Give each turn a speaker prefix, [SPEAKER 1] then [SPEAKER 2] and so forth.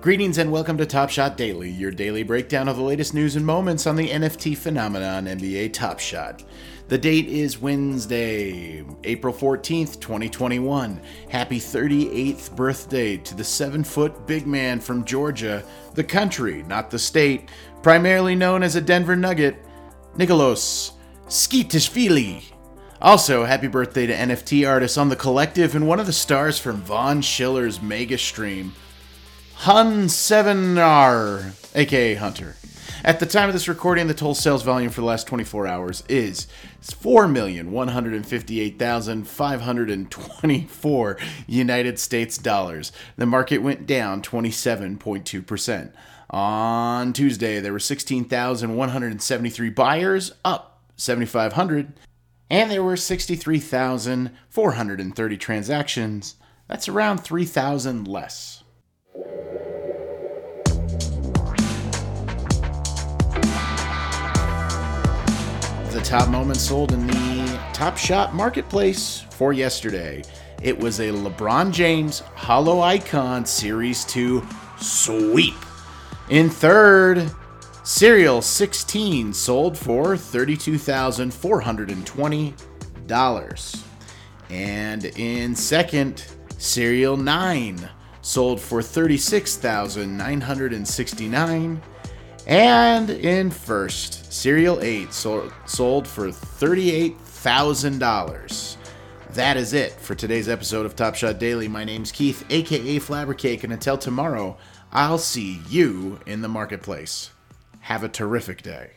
[SPEAKER 1] Greetings and welcome to Top Shot Daily, your daily breakdown of the latest news and moments on the NFT phenomenon NBA Top Shot. The date is Wednesday, April 14th, 2021. Happy 38th birthday to the 7 foot big man from Georgia, the country, not the state, primarily known as a Denver Nugget, Nicholas Tskitishvili. Also, happy birthday to NFT artists on the collective and one of the stars from Von Schiller's mega stream, Hun 7R, aka Hunter. At the time of this recording, the total sales volume for the last 24 hours is 4,158,524 United States dollars. The market went down 27.2%. On Tuesday, there were 16,173 buyers, up 7,500, and there were 63,430 transactions. That's around 3,000 less. The top moments sold in the Top Shot marketplace for yesterday. It was a LeBron James Holo Icon Series 2 sweep. In third, Serial 16 sold for $32,420. And in second, Serial 9 sold for $36,969. And in first, Serial 8 sold, for $38,000. That is it for today's episode of Top Shot Daily. My name's Keith, aka Flabbercake, and until tomorrow, I'll see you in the marketplace. Have a terrific day.